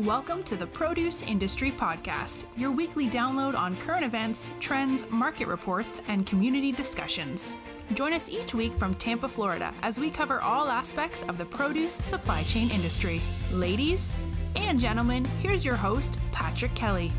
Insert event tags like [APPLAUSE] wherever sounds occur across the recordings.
Welcome to the Produce Industry Podcast, your weekly download on current events, trends, market reports, and community discussions. Join us each week from Tampa, Florida, as we cover all aspects of the produce supply chain industry. Ladies and gentlemen, here's your host, Patrick Kelly.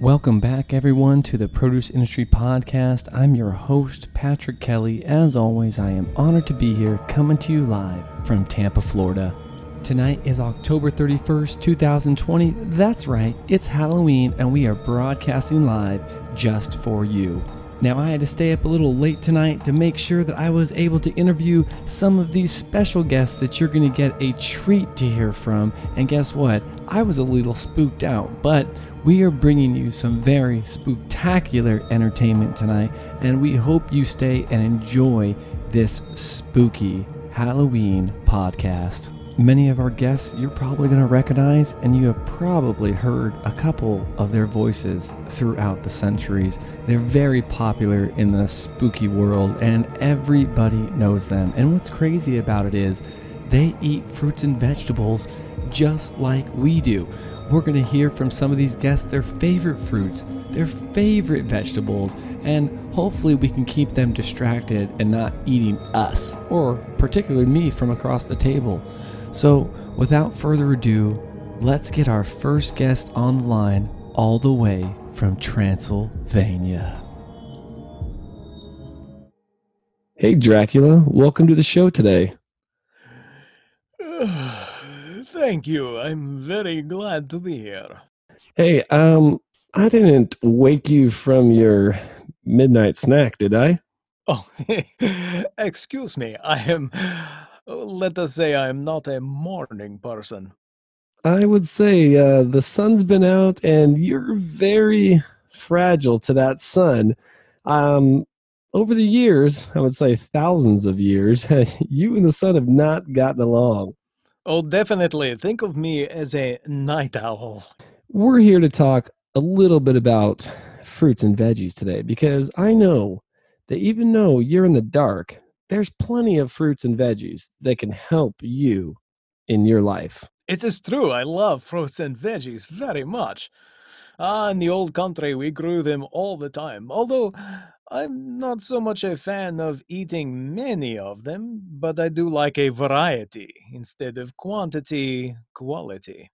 Welcome back, everyone, to the Produce Industry Podcast. I'm your host, Patrick Kelly. As always, I am honored to be here coming to you live from Tampa, Florida. Tonight is October 31st, 2020. That's right, it's Halloween, and we are broadcasting live just for you. Now, I had to stay up a little late tonight to make sure that I was able to interview some of these special guests that you're going to get a treat to hear from. And guess what? I was a little spooked out, but we are bringing you some very spectacular entertainment tonight, and we hope you stay and enjoy this spooky Halloween podcast. Many of our guests you're probably going to recognize, and you have probably heard a couple of their voices throughout the centuries. They're very popular in the spooky world, and everybody knows them. And what's crazy about it is they eat fruits and vegetables just like we do. We're going to hear from some of these guests their favorite fruits, their favorite vegetables, and hopefully we can keep them distracted and not eating us, or particularly me from across the table. So, without further ado, let's get our first guest on the line all the way from Transylvania. Hey, Dracula, welcome to the show today. [SIGHS] Thank you. I'm very glad to be here. Hey, um, I didn't wake you from your midnight snack, did I? Oh, [LAUGHS] excuse me. I am, let us say, I am not a morning person. I would say uh, the sun's been out and you're very fragile to that sun. Um, over the years, I would say thousands of years, [LAUGHS] you and the sun have not gotten along. Oh, definitely. Think of me as a night owl. We're here to talk a little bit about fruits and veggies today because I know that even though you're in the dark, there's plenty of fruits and veggies that can help you in your life. It is true. I love fruits and veggies very much. Ah, in the old country, we grew them all the time. Although I'm not so much a fan of eating many of them, but I do like a variety instead of quantity, quality.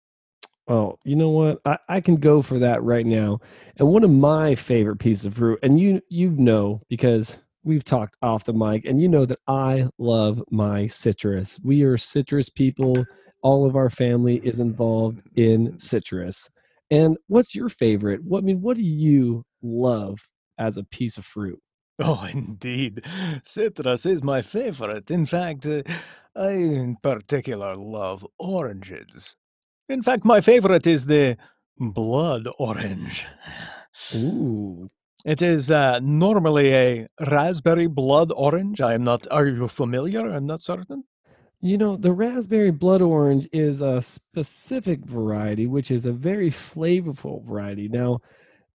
Oh, you know what? I, I can go for that right now. And one of my favorite pieces of fruit, and you you know because we've talked off the mic, and you know that I love my citrus. We are citrus people. All of our family is involved in citrus. And what's your favorite? What I mean, what do you love as a piece of fruit? Oh, indeed. Citrus is my favorite. In fact, uh, I in particular love oranges. In fact, my favorite is the blood orange. Ooh. It is uh, normally a raspberry blood orange. I am not. Are you familiar? I'm not certain. You know, the raspberry blood orange is a specific variety, which is a very flavorful variety. Now,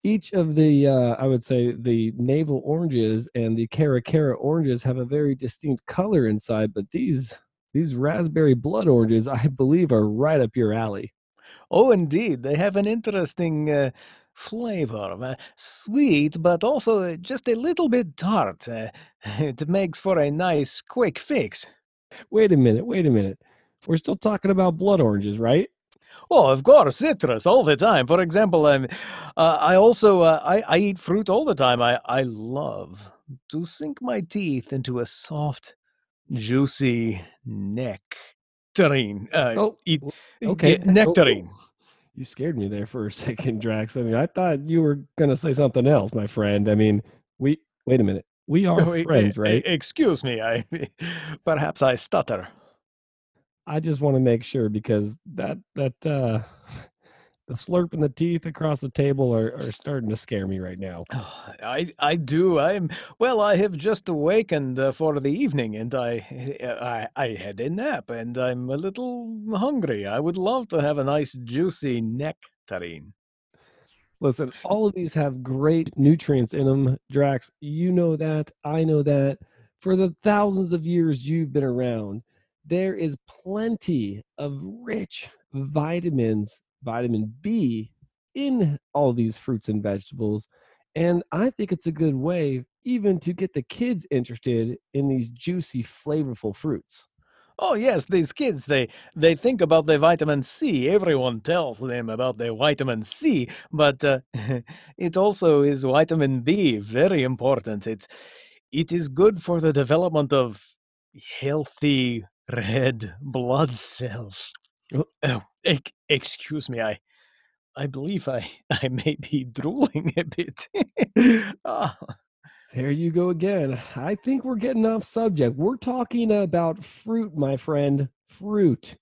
each of the, uh, I would say, the navel oranges and the caracara oranges have a very distinct color inside, but these these raspberry blood oranges, I believe, are right up your alley. Oh, indeed, they have an interesting uh, flavor, uh, sweet, but also uh, just a little bit tart. Uh, [LAUGHS] it makes for a nice, quick fix. Wait a minute, wait a minute. We're still talking about blood oranges, right? Oh, of course, citrus all the time. For example, um, uh, I also uh, I, I eat fruit all the time. I, I love to sink my teeth into a soft, juicy nectarine. Uh, Oh, eat okay. get nectarine. Oh, You scared me there for a [LAUGHS] second, Drax. I mean, I thought you were going to say something else, my friend. I mean, we, wait a minute. We [LAUGHS] are friends, right? excuse me. I [LAUGHS] perhaps I stutter. I just want to make sure because that, that, uh, the slurp and the teeth across the table are, are starting to scare me right now. [SIGHS] I I do. I'm well. I have just awakened uh, for the evening, and I, I I had a nap, and I'm a little hungry. I would love to have a nice juicy nectarine. Listen, all of these have great nutrients in them, Drax. You know that. I know that. For the thousands of years you've been around, there is plenty of rich vitamins, vitamin B in all these fruits and vegetables. And I think it's a good way even to get the kids interested in these juicy, flavorful fruits. Oh yes, these kids they they think about the vitamin C. Everyone tells them about the vitamin C, but uh, [LAUGHS] it also is vitamin B, very important. It's it is good for the development of healthy red blood cells. Oh. Oh, excuse me, I I believe I [LAUGHS] I may be drooling a bit. [LAUGHS] Ah, There you go again. I think we're getting off subject. We're talking about fruit, my friend. Fruit.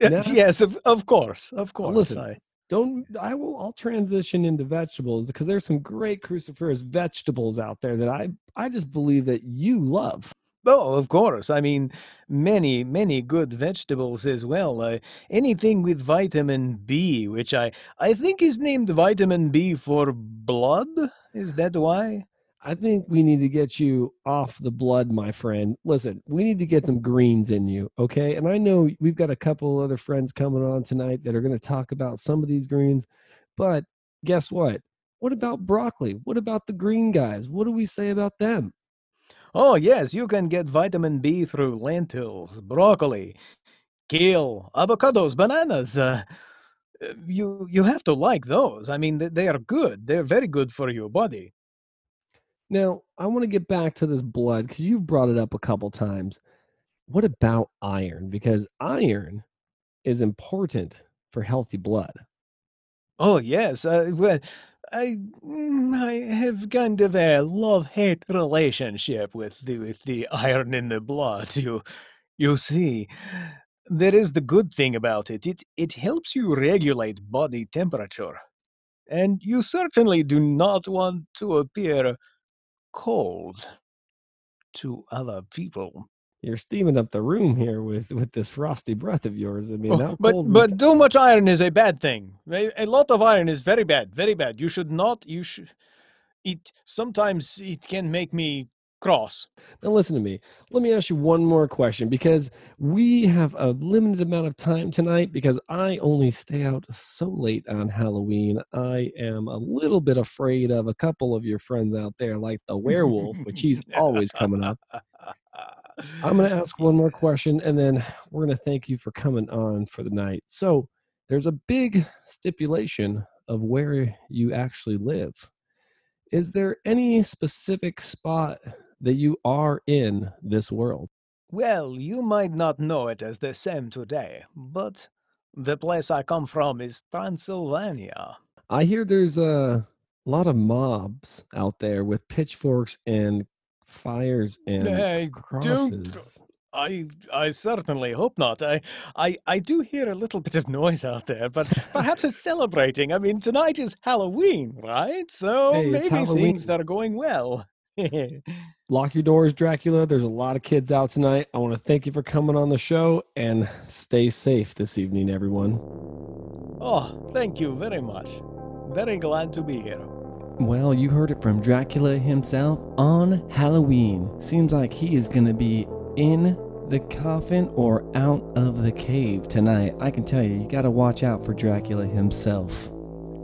Now- yes, of, of course, of course. listen, I, Don't I will I'll transition into vegetables because there's some great cruciferous vegetables out there that I I just believe that you love. Oh, of course. I mean, many, many good vegetables as well. Uh, anything with vitamin B, which I, I think is named vitamin B for blood. Is that why? I think we need to get you off the blood, my friend. Listen, we need to get some greens in you, okay? And I know we've got a couple other friends coming on tonight that are going to talk about some of these greens, but guess what? What about broccoli? What about the green guys? What do we say about them? Oh, yes, you can get vitamin B through lentils, broccoli, kale, avocados, bananas. Uh, uh, you you have to like those. I mean, they, they are good. They're very good for your body. Now, I want to get back to this blood because you've brought it up a couple times. What about iron? Because iron is important for healthy blood. Oh yes, uh, well, I mm, I have kind of a love-hate relationship with the with the iron in the blood. You you see, there is the good thing about it. It it helps you regulate body temperature, and you certainly do not want to appear cold to other people. You're steaming up the room here with with this frosty breath of yours. I mean, Oh, how but but too much iron is a bad thing. A, a lot of iron is very bad, very bad. You should not. You should. It sometimes it can make me cross. Now, listen to me. Let me ask you one more question because we have a limited amount of time tonight because I only stay out so late on Halloween. I am a little bit afraid of a couple of your friends out there, like the werewolf, which he's [LAUGHS] always coming up. [LAUGHS] I'm going to ask one more question and then we're going to thank you for coming on for the night. So, there's a big stipulation of where you actually live. Is there any specific spot that you are in this world? Well, you might not know it as the same today, but the place I come from is Transylvania. I hear there's a lot of mobs out there with pitchforks and fires and Hey, crosses. I I certainly hope not. I, I I do hear a little bit of noise out there, but perhaps it's [LAUGHS] celebrating. I mean, tonight is Halloween, right? So Hey, maybe things are going well. [LAUGHS] Lock your doors, Dracula. There's a lot of kids out tonight. I want to thank you for coming on the show and stay safe this evening, everyone. oh, thank you very much. Very glad to be here. Well, you heard it from Dracula himself on Halloween. Seems like he is going to be in the coffin or out of the cave tonight. I can tell you, you got to watch out for Dracula himself.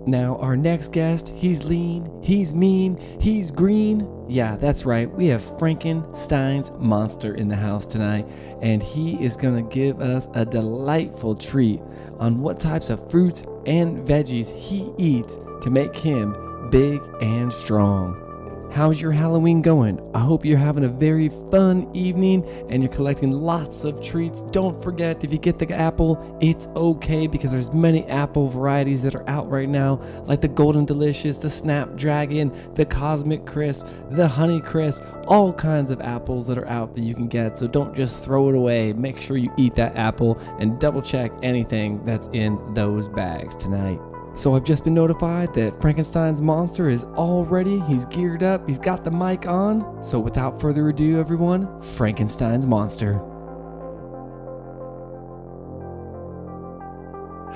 Now, our next guest, he's lean, he's mean, he's green. Yeah, that's right. We have Frankenstein's monster in the house tonight, and he is going to give us a delightful treat on what types of fruits and veggies he eats to make him big and strong. How's your Halloween going? I hope you're having a very fun evening and you're collecting lots of treats. Don't forget if you get the apple, it's okay because there's many apple varieties that are out right now, like the Golden Delicious, the Snapdragon, the Cosmic Crisp, the Honey Crisp, all kinds of apples that are out that you can get. So don't just throw it away. Make sure you eat that apple and double check anything that's in those bags tonight. So I've just been notified that Frankenstein's monster is all ready. He's geared up. He's got the mic on. So without further ado, everyone, Frankenstein's monster.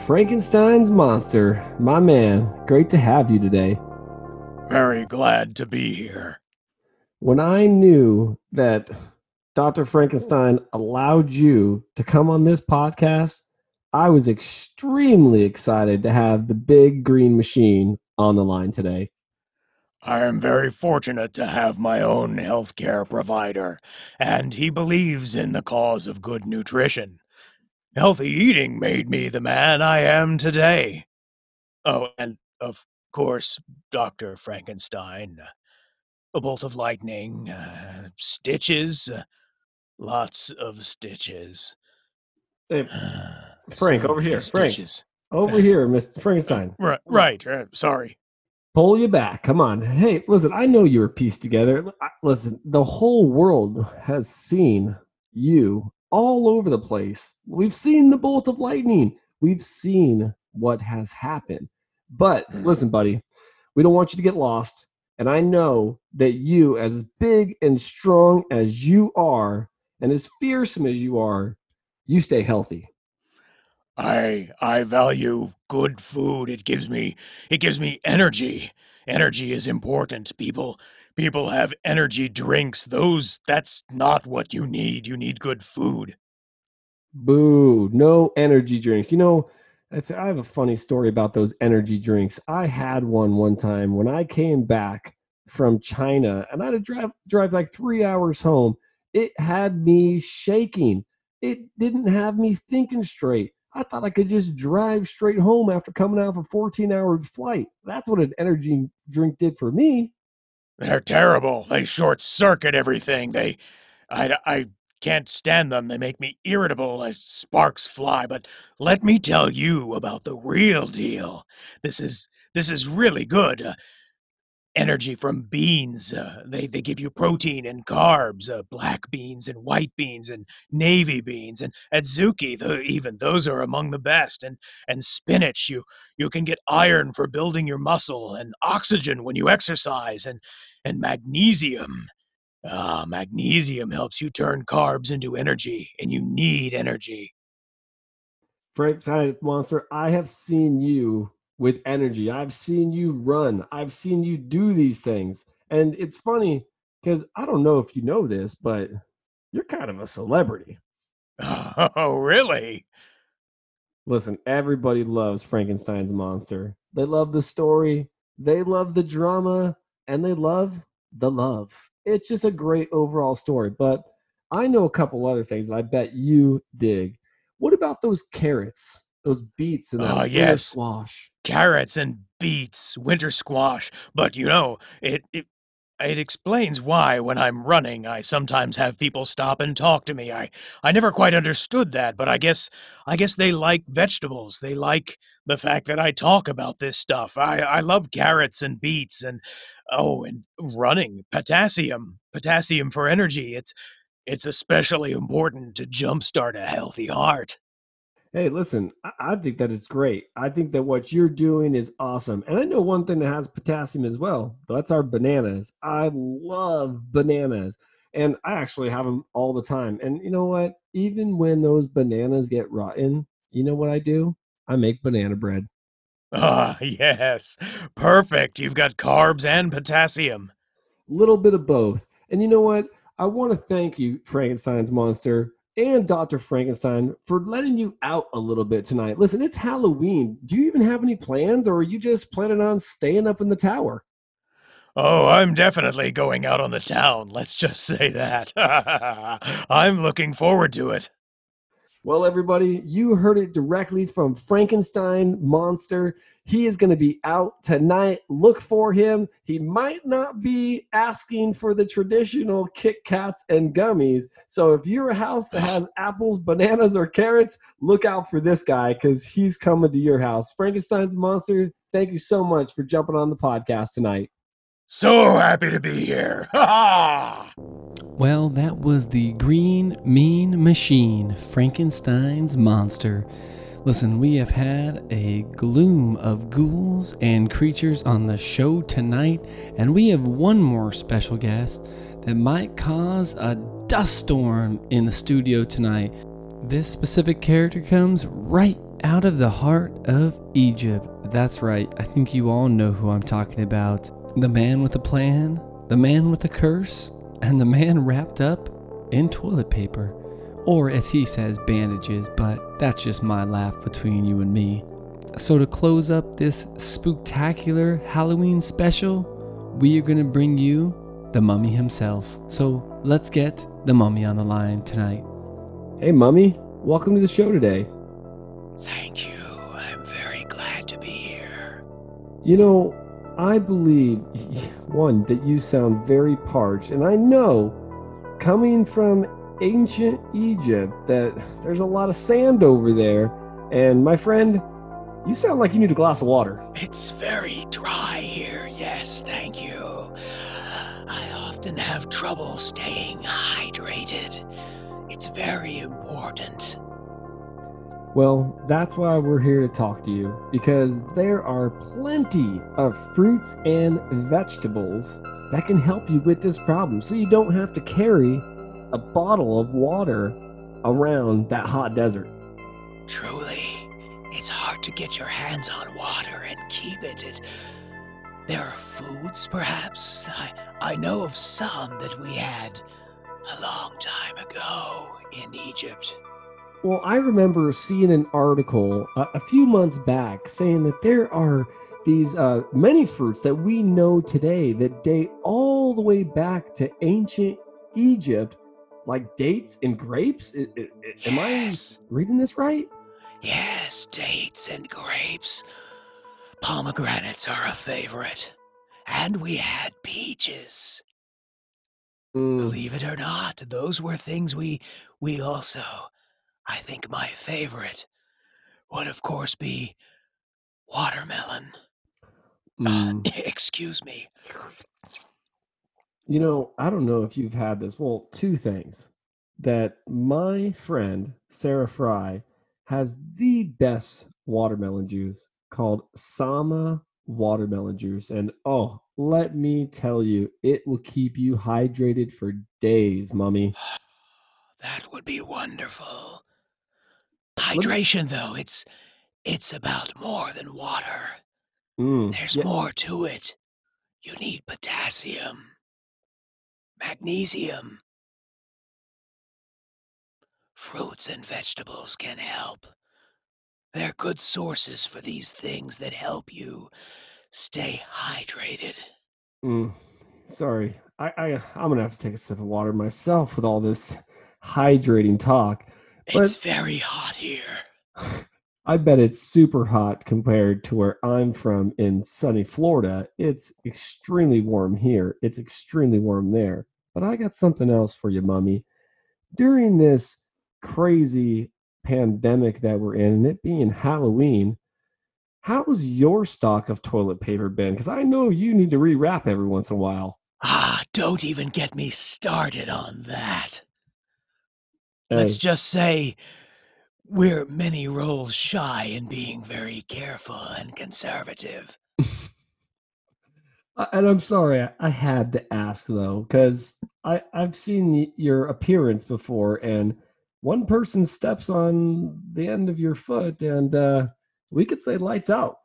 Frankenstein's monster. My man, great to have you today. Very glad to be here. When I knew that Dr. Frankenstein allowed you to come on this podcast, I was extremely excited to have the big green machine on the line today. I am very fortunate to have my own healthcare provider, and he believes in the cause of good nutrition. Healthy eating made me the man I am today. Oh, and of course, Dr. Frankenstein. A bolt of lightning, uh, stitches, uh, lots of stitches. Hey, [SIGHS] Frank, over here. Frank, stitches. over here, Mr. Frankenstein. Right, right. Sorry. Pull you back. Come on. Hey, listen, I know you were pieced together. Listen, the whole world has seen you all over the place. We've seen the bolt of lightning. We've seen what has happened. But Mhm. listen, buddy, we don't want you to get lost. And I know that you, as big and strong as you are, and as fearsome as you are, you stay healthy. I I value good food. It gives me it gives me energy. Energy is important. People people have energy drinks. Those that's not what you need. You need good food. Boo, no energy drinks. You know, that's, I have a funny story about those energy drinks. I had one one time when I came back from China and I had to drive, drive like three hours home. It had me shaking. It didn't have me thinking straight. I thought I could just drive straight home after coming out of a 14 hour flight. That's what an energy drink did for me. They're terrible. They short circuit everything. They I I can't stand them. They make me irritable as sparks fly. But let me tell you about the real deal. This is this is really good. Uh, energy from beans. Uh, they they give you protein and carbs. Uh, black beans and white beans and navy beans and adzuki. The, even those are among the best. And and spinach. You you can get iron for building your muscle and oxygen when you exercise and and magnesium. Ah, magnesium helps you turn carbs into energy, and you need energy. Frank Science Monster, I have seen you with energy. I've seen you run. I've seen you do these things. And it's funny because I don't know if you know this, but you're kind of a celebrity. [LAUGHS] Oh, really? Listen, everybody loves Frankenstein's monster. They love the story, they love the drama, and they love the love. It's just a great overall story. But I know a couple other things that I bet you dig. What about those carrots, those beets, and that ah, winter yes. squash? Carrots and beets, winter squash. But you know, it, it it explains why when I'm running I sometimes have people stop and talk to me. I I never quite understood that, but I guess I guess they like vegetables. They like the fact that I talk about this stuff. I I love carrots and beets and oh, and running, potassium, potassium for energy. It's it's especially important to jumpstart a healthy heart. Hey, listen, I, think that is great. I think that what you're doing is awesome. And I know one thing that has potassium as well. That's our bananas. I love bananas. And I actually have them all the time. And you know what? Even when those bananas get rotten, you know what I do? I make banana bread. Ah, [LAUGHS] yes. Perfect. You've got carbs and potassium. little bit of both. And you know what? I want to thank you, Frankenstein's monster, and Dr. Frankenstein for letting you out a little bit tonight. Listen, it's Halloween. Do you even have any plans, or are you just planning on staying up in the tower? Oh, I'm definitely going out on the town. Let's just say that. [LAUGHS] I'm looking forward to it. Well, everybody, you heard it directly from Frankenstein Monster. He is going to be out tonight. Look for him. He might not be asking for the traditional Kit Kats and gummies. So if you're a house that has apples, bananas, or carrots, look out for this guy because he's coming to your house. Frankenstein's Monster, thank you so much for jumping on the podcast tonight. So happy to be here. Ha! Well, that was the Green Mean Machine, Frankenstein's monster. Listen, we have had a gloom of ghouls and creatures on the show tonight, and we have one more special guest that might cause a dust storm in the studio tonight. This specific character comes right out of the heart of Egypt. That's right, I think you all know who I'm talking about. The man with a plan, the man with a curse, and the man wrapped up in toilet paper. Or as he says, bandages, but that's just my laugh between you and me. So, to close up this spectacular Halloween special, we are going to bring you the mummy himself. So, let's get the mummy on the line tonight. Hey, mummy, welcome to the show today. Thank you. I'm very glad to be here. You know, I believe, [LAUGHS] one, that you sound very parched, and I know, coming from ancient Egypt, that [LAUGHS] there's a lot of sand over there. And my friend, you sound like you need a glass of water. It's very dry here, yes, thank you. I often have trouble staying hydrated. It's very important. Well, that's why we're here to talk to you because there are plenty of fruits and vegetables that can help you with this problem so you don't have to carry a bottle of water around that hot desert. Truly, it's hard to get your hands on water and keep it. there are foods, perhaps. I, I know of some that we had a long time ago in Egypt. Well, I remember seeing an article a, a few months back saying that there are these uh, many fruits that we know today that date all the way back to ancient Egypt, like dates and grapes. I, I, yes. Am I reading this right? Yes, dates and grapes. Pomegranates are a favorite. And we had peaches. Mm. Believe it or not, those were things we we also I think my favorite would, of course, be watermelon. Mm. Uh, [LAUGHS] excuse me. You know, I don't know if you've had this. Well, two things. That my friend, Sarah Fry, has the best watermelon juice called Sama watermelon juice. And oh, let me tell you, it will keep you hydrated for days, mummy. [SIGHS] That would be wonderful. Hydration, though, it's it's about more than water. Mm, There's yeah. more to it. You need potassium, magnesium. Fruits and vegetables can help. They're good sources for these things that help you stay hydrated. Mm, sorry, I, I I'm gonna have to take a sip of water myself with all this hydrating talk. It's very hot here. I bet it's super hot compared to where I'm from in sunny Florida. It's extremely warm here. It's extremely warm there. But I got something else for you, mummy. During this crazy pandemic that we're in, and it being Halloween, how's your stock of toilet paper been? Because I know you need to rewrap every once in a while. Ah, don't even get me started on that. Hey, Let's just say we're many rolls shy in being very careful and conservative. [LAUGHS] And I'm sorry, I, I had to ask though, because I I've seen your appearance before, and one person steps on the end of your foot, and uh, we could say lights out.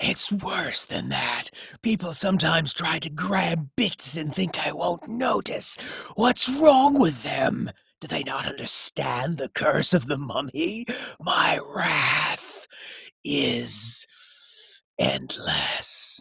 It's worse than that. People sometimes try to grab bits and think I won't notice. What's wrong with them? Do they not understand the curse of the mummy? My wrath is endless.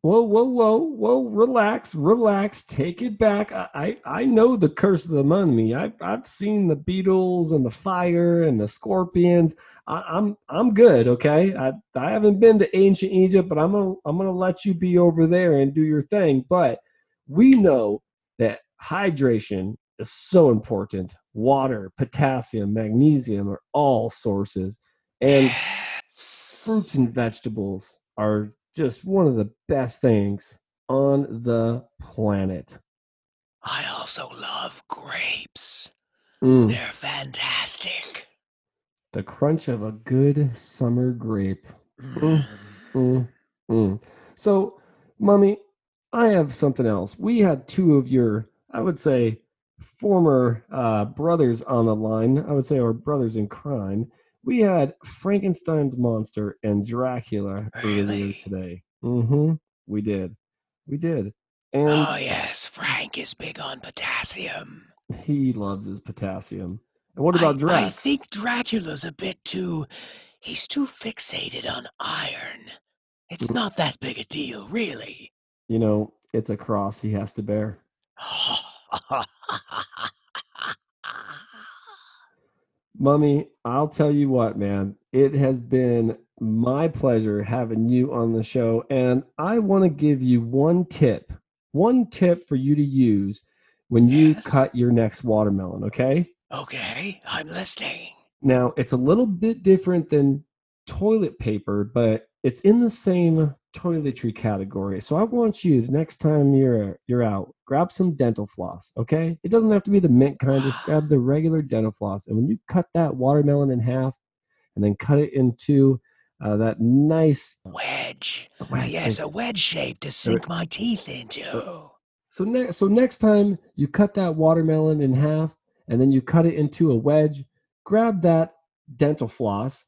Whoa, whoa, whoa, whoa! Relax, relax. Take it back. I I, I know the curse of the mummy. I've I've seen the beetles and the fire and the scorpions. I, I'm I'm good. Okay, I I haven't been to ancient Egypt, but I'm gonna I'm gonna let you be over there and do your thing. But we know that hydration is so important. Water, potassium, magnesium are all sources, and fruits and vegetables are just one of the best things on the planet. I also love grapes. Mm, They're fantastic. the crunch of a good summer grape. Mm. Mm, mm. So, Mummy, I have something else. We had two of your, I would say, former uh, brothers on the line. I would say our brothers in crime. We had Frankenstein's monster and Dracula earlier Really? today. Mm-hmm. We did. We did. And Oh, yes, Frank is big on potassium. he loves his potassium. And what about I, I think Dracula's a bit too. He's too fixated on iron. It's Mm. not that big a deal, really. you know, it's a cross he has to bear. Mummy, I'll tell you what, man. It has been my pleasure having you on the show. And I want to give you one tip, one tip for you to use when you Yes. cut your next watermelon, okay? okay, I'm listening. Now, it's a little bit different than toilet paper, but it's in the same toiletry category. So I want you, the next time you're you're out, grab some dental floss, okay? It doesn't have to be the mint kind, just [SIGHS] grab the regular dental floss. And when you cut that watermelon in half and then cut it into uh, that nice Wedge. Wedge, yes, a wedge shape to sink my teeth into. So next, so next time you cut that watermelon in half and then you cut it into a wedge, grab that dental floss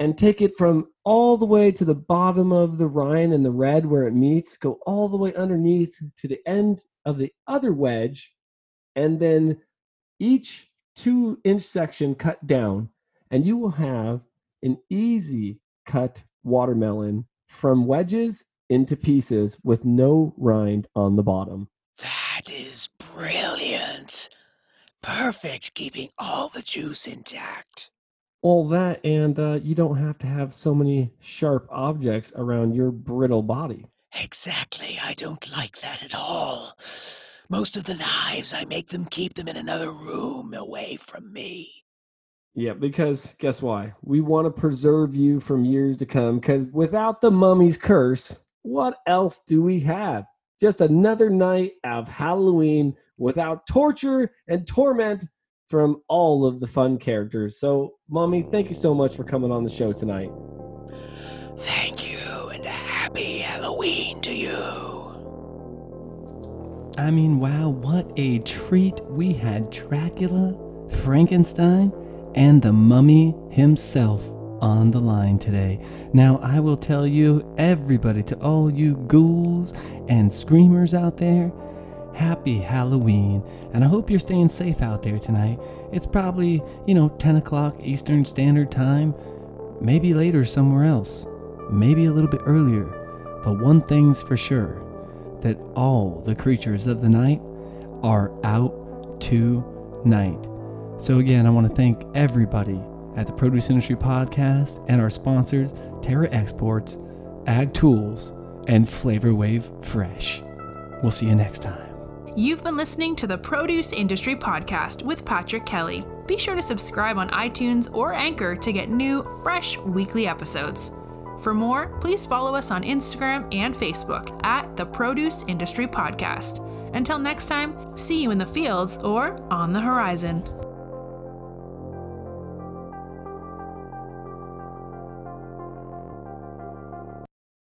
and take it from all the way to the bottom of the rind and the red where it meets, go all the way underneath to the end of the other wedge, and then each two inch section cut down, and you will have an easy cut watermelon from wedges into pieces with no rind on the bottom. That is brilliant. Perfect, keeping all the juice intact. All that and uh, you don't have to have so many sharp objects around your brittle body Exactly, I don't like that at all. Most of the knives, I make them keep them in another room away from me. yeah because guess why we want to preserve you from years to come because without the mummy's curse what else do we have just another night of halloween without torture and torment from all of the fun characters so Mommy, thank you so much for coming on the show tonight Thank you, and a happy Halloween to you. I mean, wow, what a treat. We had Dracula, Frankenstein, and the mummy himself on the line today. Now, I will tell you, everybody, to all you ghouls and screamers out there, happy Halloween. And I hope you're staying safe out there tonight. It's probably, you know, 10 o'clock Eastern Standard Time, maybe later somewhere else, maybe a little bit earlier. But one thing's for sure that all the creatures of the night are out tonight. So, again, I want to thank everybody at the Produce Industry Podcast and our sponsors, Terra Exports, Ag Tools, and Flavor Wave Fresh. We'll see you next time. You've been listening to the Produce Industry Podcast with Patrick Kelly. Be sure to subscribe on iTunes or Anchor to get new, fresh weekly episodes. For more, please follow us on Instagram and Facebook at the Produce Industry Podcast. Until next time, see you in the fields or on the horizon.